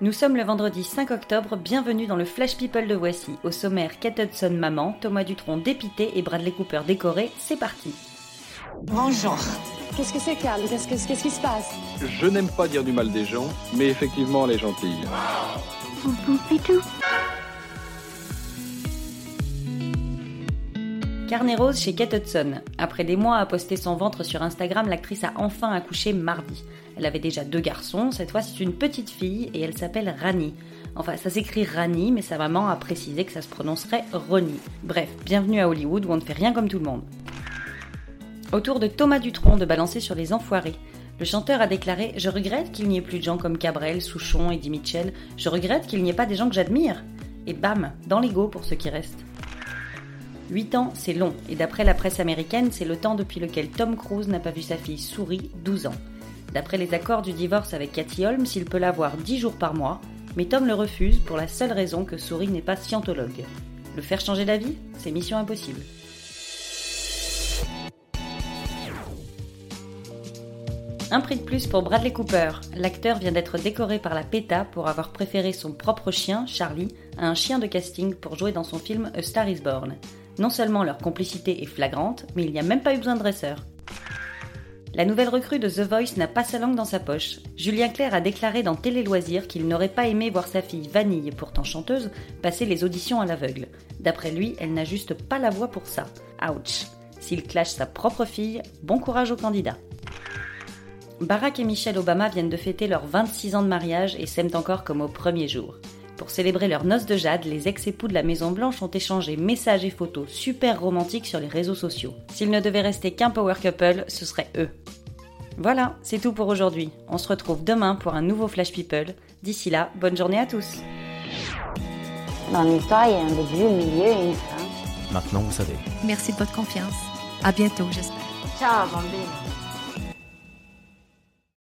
Nous sommes le vendredi 5 octobre, bienvenue dans le Flash People de Voici. Au sommaire, Kate Hudson maman, Thomas Dutronc dépité et Bradley Cooper décoré, c'est parti. Bonjour. Qu'est-ce que c'est, Carl Qu'est-ce que- qu'est-ce qui se passe? Je n'aime pas dire du mal des gens, mais effectivement, elle est gentille. Carnet rose chez Kate Hudson. Après des mois à poster son ventre sur Instagram, l'actrice a enfin accouché mardi. Elle avait déjà deux garçons, cette fois c'est une petite fille et elle s'appelle Rani. Enfin, ça s'écrit Rani, mais sa maman a précisé que ça se prononcerait Ronnie. Bref, bienvenue à Hollywood où on ne fait rien comme tout le monde. Autour de Thomas Dutronc de balancer sur les enfoirés. Le chanteur a déclaré Je regrette qu'il n'y ait plus de gens comme Cabrel, Souchon, Eddie Mitchell. Je regrette qu'il n'y ait pas des gens que j'admire. Et bam, dans l'ego pour ceux qui restent. 8 ans, c'est long, et d'après la presse américaine, c'est le temps depuis lequel Tom Cruise n'a pas vu sa fille Souris, 12 ans. D'après les accords du divorce avec Cathy Holmes, il peut la voir 10 jours par mois, mais Tom le refuse pour la seule raison que Souris n'est pas scientologue. Le faire changer d'avis C'est mission impossible. Un prix de plus pour Bradley Cooper. L'acteur vient d'être décoré par la PETA pour avoir préféré son propre chien, Charlie, à un chien de casting pour jouer dans son film A Star is Born. Non seulement leur complicité est flagrante, mais il n'y a même pas eu besoin de dresseur. La nouvelle recrue de The Voice n'a pas sa langue dans sa poche. Julien Clerc a déclaré dans Télé Loisirs qu'il n'aurait pas aimé voir sa fille Vanille, pourtant chanteuse, passer les auditions à l'aveugle. D'après lui, elle n'a juste pas la voix pour ça. Ouch. S'il clash sa propre fille, bon courage au candidat. Barack et Michelle Obama viennent de fêter leurs 26 ans de mariage et s'aiment encore comme au premier jour. Pour célébrer leur noces de jade, les ex-époux de la Maison Blanche ont échangé messages et photos super romantiques sur les réseaux sociaux. S'il ne devait rester qu'un power couple, ce serait eux. Voilà, c'est tout pour aujourd'hui. On se retrouve demain pour un nouveau Flash People. D'ici là, bonne journée à tous. Dans l'histoire, il y a un début, un milieu et une fin. Maintenant, vous savez. Merci de votre confiance. À bientôt, j'espère. Ciao, bambine.